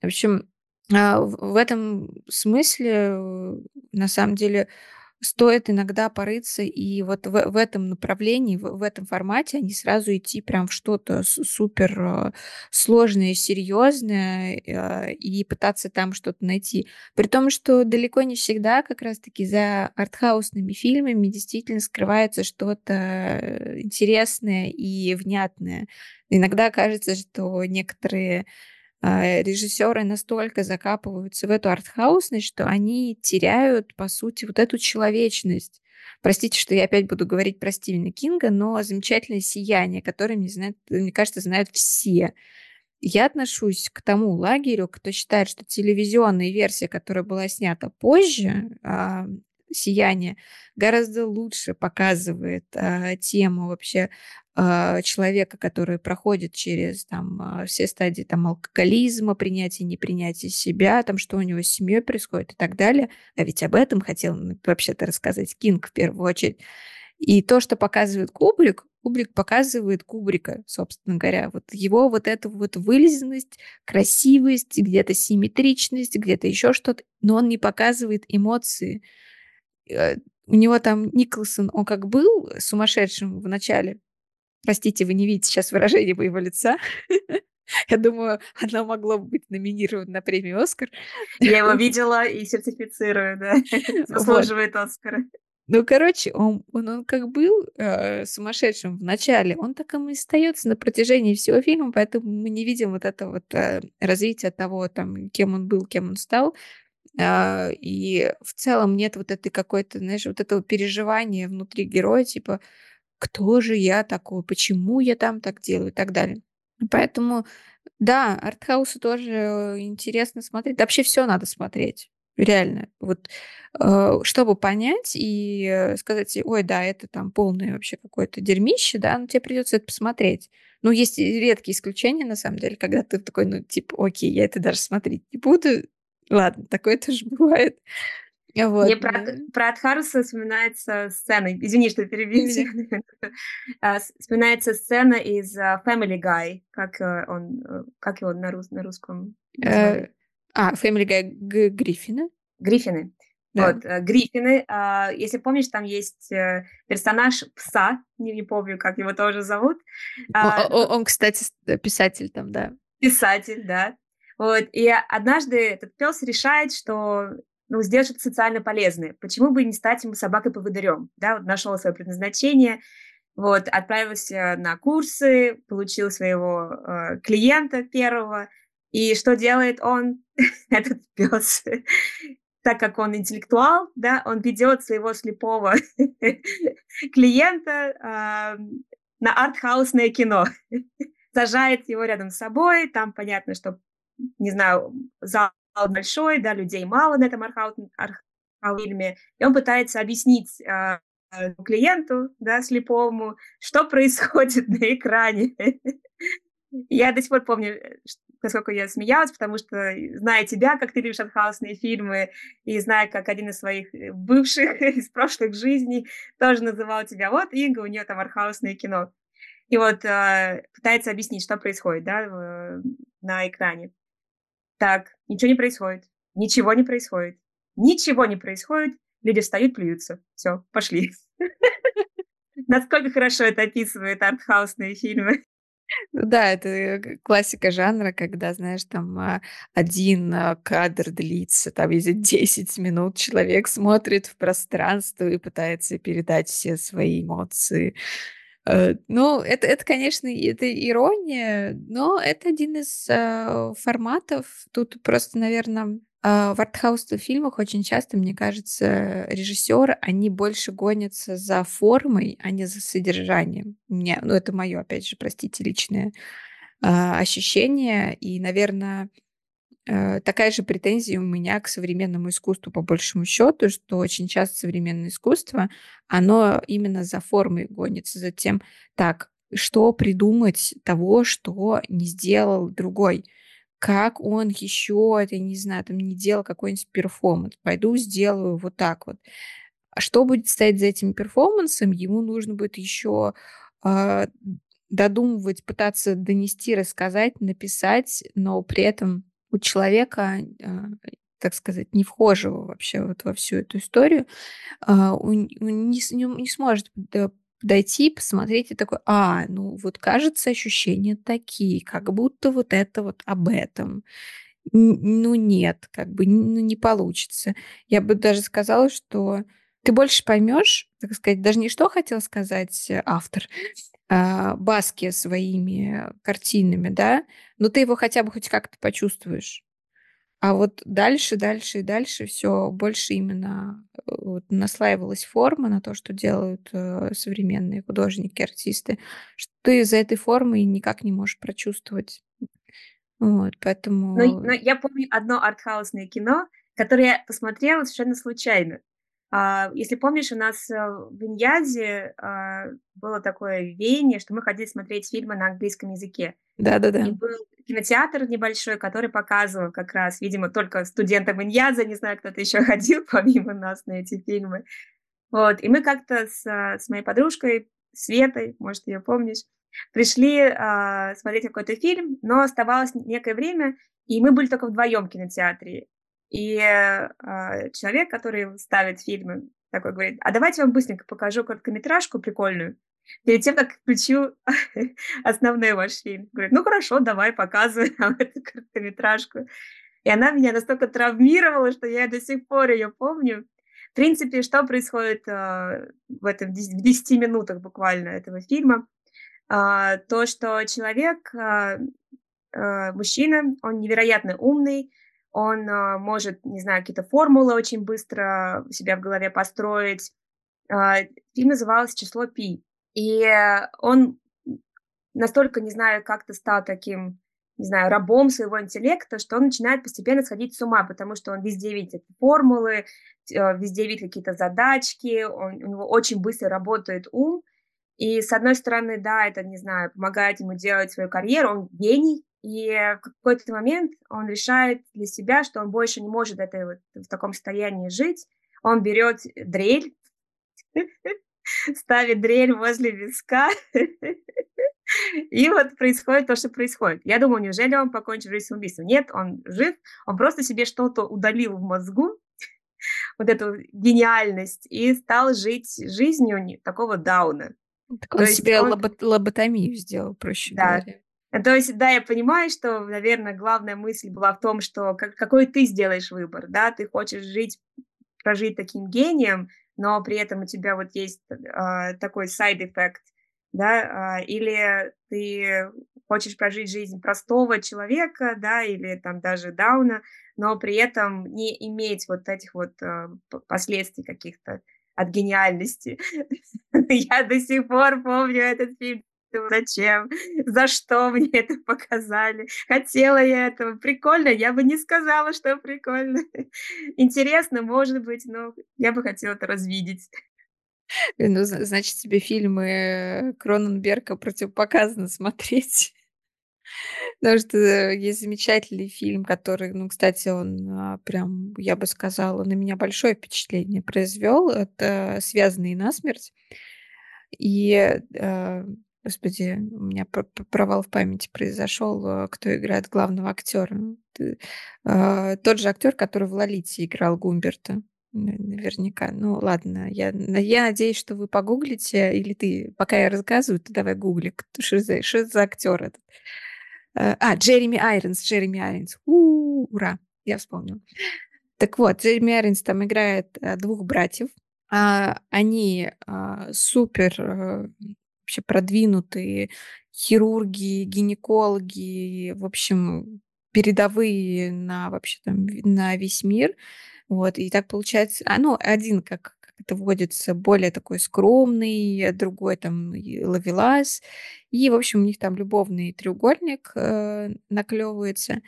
В общем, э, в этом смысле, э, на самом деле, стоит иногда порыться и вот в, в этом направлении, в, в этом формате, а не сразу идти прям в что-то супер э, сложное, серьезное э, и пытаться там что-то найти. При том, что далеко не всегда как раз-таки за артхаусными фильмами действительно скрывается что-то интересное и внятное. Иногда кажется, что некоторые а, режиссеры настолько закапываются в эту артхаусность, что они теряют, по сути, вот эту человечность. Простите, что я опять буду говорить про Стивена Кинга, но замечательное сияние, которое, мне, знают, мне кажется, знают все. Я отношусь к тому лагерю, кто считает, что телевизионная версия, которая была снята позже, а, сияние гораздо лучше показывает а, тему вообще а, человека, который проходит через там а, все стадии там алкоголизма, принятия, непринятия себя, там что у него с семьей происходит и так далее. А ведь об этом хотел вообще-то рассказать Кинг в первую очередь. И то, что показывает Кубрик, Кубрик показывает Кубрика, собственно говоря. Вот его вот эту вот вылезанность, красивость, где-то симметричность, где-то еще что-то, но он не показывает эмоции. Э, у него там Николсон, он как был сумасшедшим в начале. Простите, вы не видите сейчас выражение моего лица. Я думаю, оно могло быть номинировано на премию «Оскар». Я его видела и сертифицирую, да. Заслуживает вот. «Оскара». Ну, короче, он, он, он как был э, сумасшедшим в начале, он так и остается на протяжении всего фильма, поэтому мы не видим вот это вот э, развития того, там, кем он был, кем он стал. А, и в целом нет вот этой какой-то, знаешь, вот этого переживания внутри героя, типа, кто же я такой, почему я там так делаю и так далее. Поэтому, да, артхаусы тоже интересно смотреть. вообще все надо смотреть. Реально. Вот э, чтобы понять и сказать, ой, да, это там полное вообще какое-то дерьмище, да, но тебе придется это посмотреть. Ну, есть редкие исключения, на самом деле, когда ты такой, ну, типа, окей, я это даже смотреть не буду, Ладно, такое тоже бывает. Вот. Мне про, про Адхаруса вспоминается сцена, извини, что перебью а, вспоминается сцена из uh, Family Guy, как uh, он, uh, как его на, рус, на русском э, А, Family Guy Гриффины? Гриффины. Да. Вот, э, Гриффины. А, если помнишь, там есть э, персонаж пса, не, не помню, как его тоже зовут. Он, он, кстати, писатель там, да. Писатель, да. Вот, и однажды этот пес решает, что ну, что-то социально полезное. Почему бы не стать ему собакой-поводырем? Да, вот нашел свое предназначение, вот, отправился на курсы, получил своего э, клиента первого, и что делает он, этот пес? так как он интеллектуал, да, он ведет своего слепого клиента э, на артхаусное кино, сажает его рядом с собой, там понятно, что не знаю, зал большой, да, людей мало на этом архаут-фильме, и он пытается объяснить э, клиенту, да, слепому, что происходит на экране. Я до сих пор помню, э, насколько я смеялась, потому что, зная тебя, как ты любишь артхаусные фильмы, и зная, как один из своих э, бывших из прошлых жизней тоже называл тебя, вот, Инга, у нее там артхаусное кино. И вот э, пытается объяснить, что происходит, да, в, на экране. Так, ничего не происходит. Ничего не происходит. Ничего не происходит. Люди встают, плюются. Все, пошли. Насколько хорошо это описывает артхаусные фильмы. Ну да, это э, классика жанра, когда, знаешь, там а, один а, кадр длится, там, если 10 минут человек смотрит в пространство и пытается передать все свои эмоции. Э, ну, это, это, конечно, это ирония, но это один из э, форматов. Тут просто, наверное, э, в артхаусных фильмах очень часто, мне кажется, режиссеры, они больше гонятся за формой, а не за содержанием. Мне, ну, это мое, опять же, простите, личное э, ощущение. И, наверное, такая же претензия у меня к современному искусству, по большему счету, что очень часто современное искусство, оно именно за формой гонится, за тем, так, что придумать того, что не сделал другой как он еще, я не знаю, там не делал какой-нибудь перформанс. Пойду сделаю вот так вот. А что будет стоять за этим перформансом? Ему нужно будет еще э, додумывать, пытаться донести, рассказать, написать, но при этом у человека, э, так сказать, не вхожего вообще вот во всю эту историю, э, он, не, не, сможет дойти, посмотреть и такой, а, ну вот кажется ощущения такие, как будто вот это вот об этом. Ну нет, как бы ну, не получится. Я бы даже сказала, что ты больше поймешь, так сказать, даже не что хотел сказать автор, а, Баски своими картинами, да, но ты его хотя бы хоть как-то почувствуешь. А вот дальше, дальше и дальше все больше именно э, вот наслаивалась форма на то, что делают э, современные художники, артисты, что ты за этой формой никак не можешь прочувствовать. Вот, поэтому... Но, но я помню одно артхаусное кино, которое я посмотрела совершенно случайно. А, если помнишь, у нас э, в Иньязе а, было такое веяние, что мы ходили смотреть фильмы на английском языке. Да-да-да. И был кинотеатр небольшой, который показывал как раз, видимо, только студентам Иньяза, не знаю, кто-то еще ходил помимо нас на эти фильмы. Вот, и мы как-то с, с моей подружкой Светой, может, ее помнишь, пришли э, смотреть какой-то фильм, но оставалось некое время, и мы были только вдвоем в кинотеатре. И э, человек, который ставит фильмы, такой говорит, а давайте вам быстренько покажу короткометражку прикольную перед тем, как включу основной ваш фильм. Говорит, ну хорошо, давай, показывай нам эту короткометражку. И она меня настолько травмировала, что я до сих пор ее помню. В принципе, что происходит э, в этом в 10 минутах буквально этого фильма? Э, то, что человек, э, мужчина, он невероятно умный, он э, может, не знаю, какие-то формулы очень быстро у себя в голове построить. Э, фильм назывался «Число Пи». И он настолько, не знаю, как-то стал таким, не знаю, рабом своего интеллекта, что он начинает постепенно сходить с ума, потому что он везде видит формулы, э, везде видит какие-то задачки, он, у него очень быстро работает ум. И, с одной стороны, да, это, не знаю, помогает ему делать свою карьеру, он гений, и в какой-то момент он решает для себя, что он больше не может этой вот, в таком состоянии жить. Он берет дрель, ставит дрель возле виска, и вот происходит то, что происходит. Я думаю, неужели он покончил жизнь самоубийством? Нет, он жив, он просто себе что-то удалил в мозгу, вот эту гениальность, и стал жить жизнью такого дауна. Так он себе он... лобот- лоботомию сделал, проще да. говоря. То есть, да, я понимаю, что, наверное, главная мысль была в том, что как, какой ты сделаешь выбор, да, ты хочешь жить, прожить таким гением, но при этом у тебя вот есть э, такой side effect, да, э, или ты хочешь прожить жизнь простого человека, да, или там даже дауна, но при этом не иметь вот этих вот э, последствий каких-то от гениальности. Я до сих пор помню этот фильм зачем, за что мне это показали, хотела я этого, прикольно, я бы не сказала, что прикольно, интересно, может быть, но я бы хотела это развидеть. Э, ну, значит, тебе фильмы Кроненберга противопоказано смотреть. Потому что есть замечательный фильм, который, ну, кстати, он а, прям, я бы сказала, на меня большое впечатление произвел. Это «Связанные насмерть». И э, Господи, у меня провал в памяти произошел, э, кто играет главного актера. Э, тот же актер, который в Лолите играл Гумберта. Наверняка. Ну, ладно. Я, я надеюсь, что вы погуглите, или ты, пока я рассказываю, ты давай гугли, что за, что за актер этот. Э, а, Джереми Айронс, Джереми Айронс. У, ура, я вспомнила. Так вот, Джереми Айронс там играет двух братьев. А, они а, супер вообще продвинутые хирурги, гинекологи, в общем, передовые на вообще там на весь мир. Вот, и так получается, а, ну, один, как, как это вводится, более такой скромный, другой там ловелас, и, в общем, у них там любовный треугольник э, наклевывается.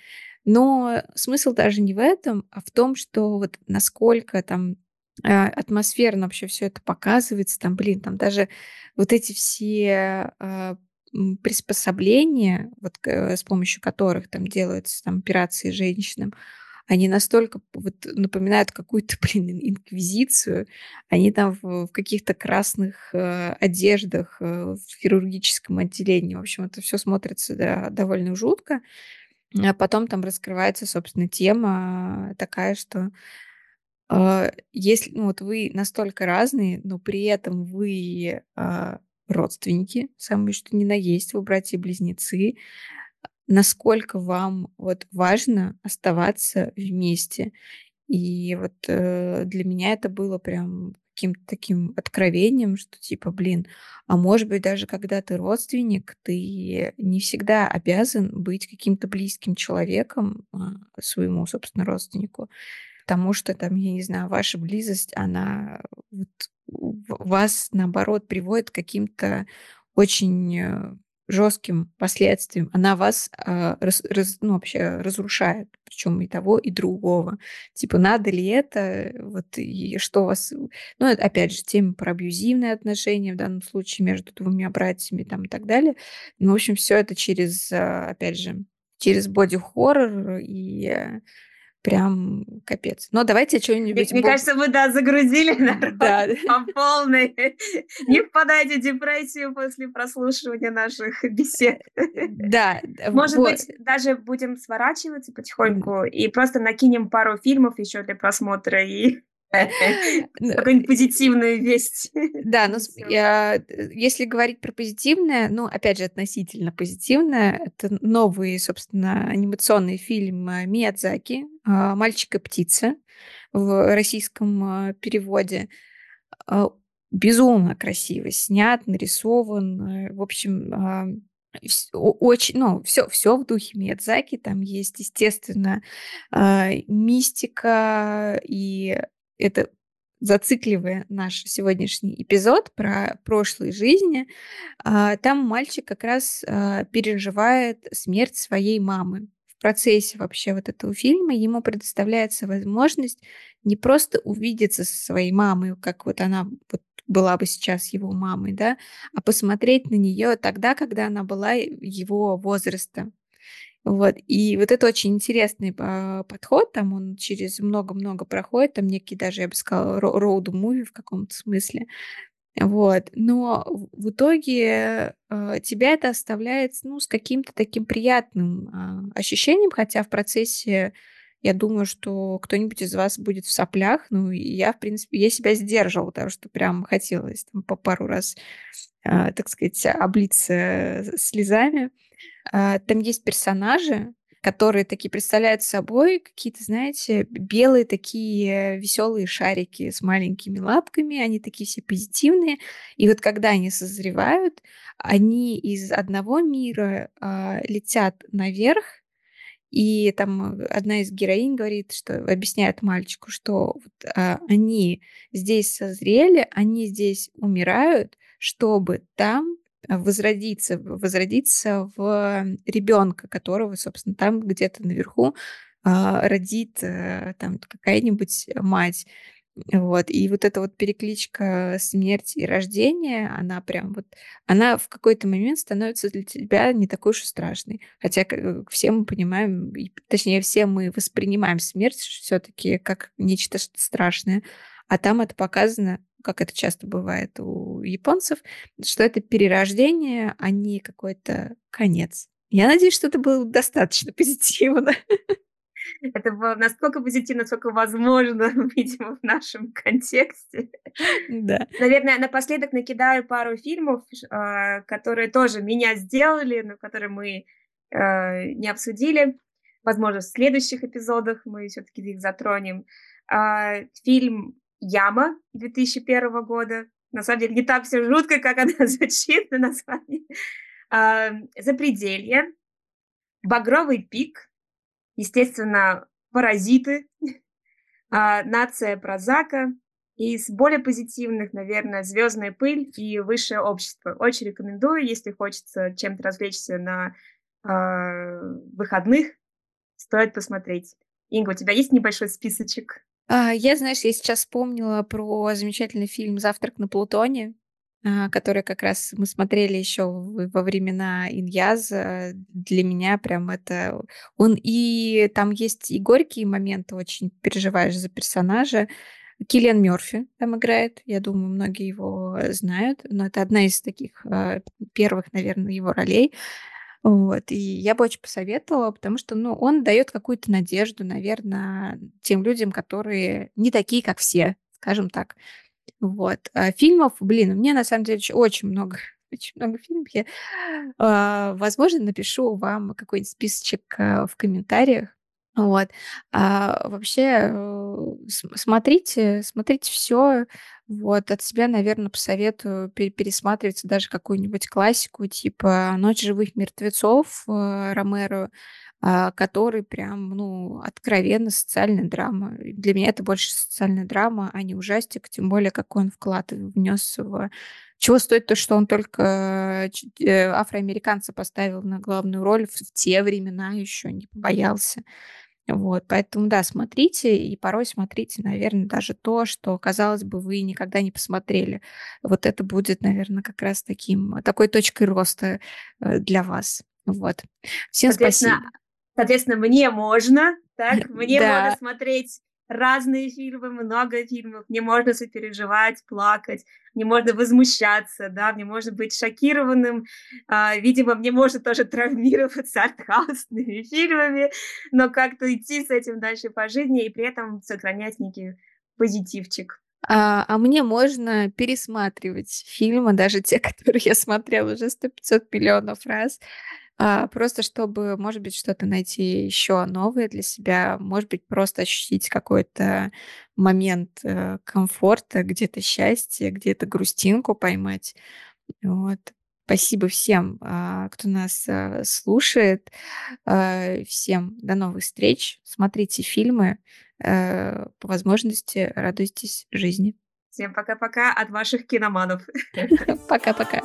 Но смысл даже не в этом, а в том, что вот насколько там а, атмосферно вообще все это показывается, там, блин, там даже вот эти все а, приспособления, вот с помощью которых там делаются там операции женщинам, они настолько вот напоминают какую-то, блин, инквизицию. Они там в, в каких-то красных э, одеждах э, в хирургическом отделении. В общем, это все смотрится да, довольно жутко. А потом там раскрывается, собственно, тема такая, что э, если ну, вот вы настолько разные, но при этом вы э, родственники, самые что ни на есть, вы братья-близнецы, насколько вам вот важно оставаться вместе. И вот э, для меня это было прям каким-то таким откровением, что типа, блин, а может быть даже когда ты родственник, ты не всегда обязан быть каким-то близким человеком а, своему, собственно, родственнику, потому что там, я не знаю, ваша близость, она вот, вас, наоборот, приводит к каким-то очень э, жестким последствиям, она вас э, раз, раз, ну, вообще разрушает, причем и того, и другого. Типа, надо ли это, вот, и что вас... Ну, опять же, тема про абьюзивные отношения в данном случае между двумя братьями там, и так далее. Ну, в общем, все это через, а, опять же, через боди-хоррор и э, прям капец. Но давайте что-нибудь... Мне, мне кажется, вы, да, загрузили народ да. по полной. Не впадайте в депрессию после прослушивания наших бесед. Да. Может вот. быть, даже будем сворачиваться потихоньку и просто накинем пару фильмов еще для просмотра и Какую-нибудь позитивную весть. Да, но я, если говорить про позитивное, ну, опять же, относительно позитивное, это новый, собственно, анимационный фильм Миядзаки а, «Мальчик и птица» в российском а, переводе. А, безумно красиво снят, нарисован. В общем, очень, ну, все, все в духе Миядзаки. Там есть, естественно, мистика и это зацикливая наш сегодняшний эпизод про прошлые жизни, а, там мальчик как раз а, переживает смерть своей мамы. В процессе вообще вот этого фильма ему предоставляется возможность не просто увидеться со своей мамой, как вот она вот была бы сейчас его мамой, да, а посмотреть на нее тогда, когда она была его возраста. Вот. И вот это очень интересный а, подход, там он через много-много проходит, там некий даже, я бы сказала, роуд-муви в каком-то смысле. Вот. Но в итоге э, тебя это оставляет ну, с каким-то таким приятным э, ощущением, хотя в процессе я думаю, что кто-нибудь из вас будет в соплях. Ну, я, в принципе, я себя сдерживала, потому что прям хотелось там по пару раз, э, так сказать, облиться слезами. А, там есть персонажи, которые такие представляют собой какие-то, знаете, белые такие веселые шарики с маленькими лапками, они такие все позитивные. И вот когда они созревают, они из одного мира а, летят наверх, и там одна из героинь говорит, что объясняет мальчику, что вот, а, они здесь созрели, они здесь умирают, чтобы там возродиться, возродиться в ребенка, которого, собственно, там где-то наверху а, родит а, там какая-нибудь мать. Вот. И вот эта вот перекличка смерти и рождения, она прям вот, она в какой-то момент становится для тебя не такой уж и страшной. Хотя все мы понимаем, точнее, все мы воспринимаем смерть все-таки как нечто страшное. А там это показано как это часто бывает у японцев, что это перерождение, а не какой-то конец. Я надеюсь, что это было достаточно позитивно. Это было настолько позитивно, насколько возможно, видимо, в нашем контексте. Да. Наверное, напоследок накидаю пару фильмов, а, которые тоже меня сделали, но которые мы а, не обсудили. Возможно, в следующих эпизодах мы все-таки их затронем. А, фильм Яма 2001 года. На самом деле не так все жутко, как она звучит на названии. А, Запределье, Багровый пик, естественно, Паразиты, а, Нация Прозака, и из более позитивных, наверное, Звездная пыль и Высшее общество. Очень рекомендую, если хочется чем-то развлечься на э, выходных, стоит посмотреть? Инга, у тебя есть небольшой списочек? А, я, знаешь, я сейчас вспомнила про замечательный фильм «Завтрак на Плутоне», а, который как раз мы смотрели еще во времена Иньяза. Для меня прям это... Он и... Там есть и горькие моменты, очень переживаешь за персонажа. Киллиан Мерфи там играет. Я думаю, многие его знают. Но это одна из таких а, первых, наверное, его ролей. Вот. И я бы очень посоветовала, потому что, ну, он дает какую-то надежду, наверное, тем людям, которые не такие, как все, скажем так. Вот. А фильмов, блин, мне на самом деле очень много очень много фильмов. Я, э, возможно, напишу вам какой-нибудь списочек э, в комментариях. Вот. А вообще, э, смотрите, смотрите все. Вот, от себя, наверное, посоветую пересматривать даже какую-нибудь классику, типа «Ночь живых мертвецов» э, Ромеро, а, который прям, ну, откровенно социальная драма. Для меня это больше социальная драма, а не ужастик, тем более, какой он вклад внес в... Чего стоит то, что он только э, афроамериканца поставил на главную роль в те времена еще, не боялся. Вот, поэтому, да, смотрите, и порой смотрите, наверное, даже то, что, казалось бы, вы никогда не посмотрели. Вот это будет, наверное, как раз таким, такой точкой роста э, для вас. Вот. Всем соответственно, спасибо. Соответственно, мне можно, так? Мне да. можно смотреть разные фильмы, много фильмов, мне можно сопереживать, плакать, мне можно возмущаться, да, мне можно быть шокированным, а, видимо, мне можно тоже травмироваться артхаусными фильмами, но как-то идти с этим дальше по жизни и при этом сохранять некий позитивчик. А, а мне можно пересматривать фильмы, даже те, которые я смотрела уже сто пятьсот миллионов раз, просто чтобы, может быть, что-то найти еще новое для себя, может быть, просто ощутить какой-то момент э, комфорта, где-то счастье, где-то грустинку поймать. Вот. Спасибо всем, а, кто нас а, слушает. А, всем до новых встреч. Смотрите фильмы. Э, по возможности радуйтесь жизни. Всем пока-пока от ваших киноманов. Пока-пока.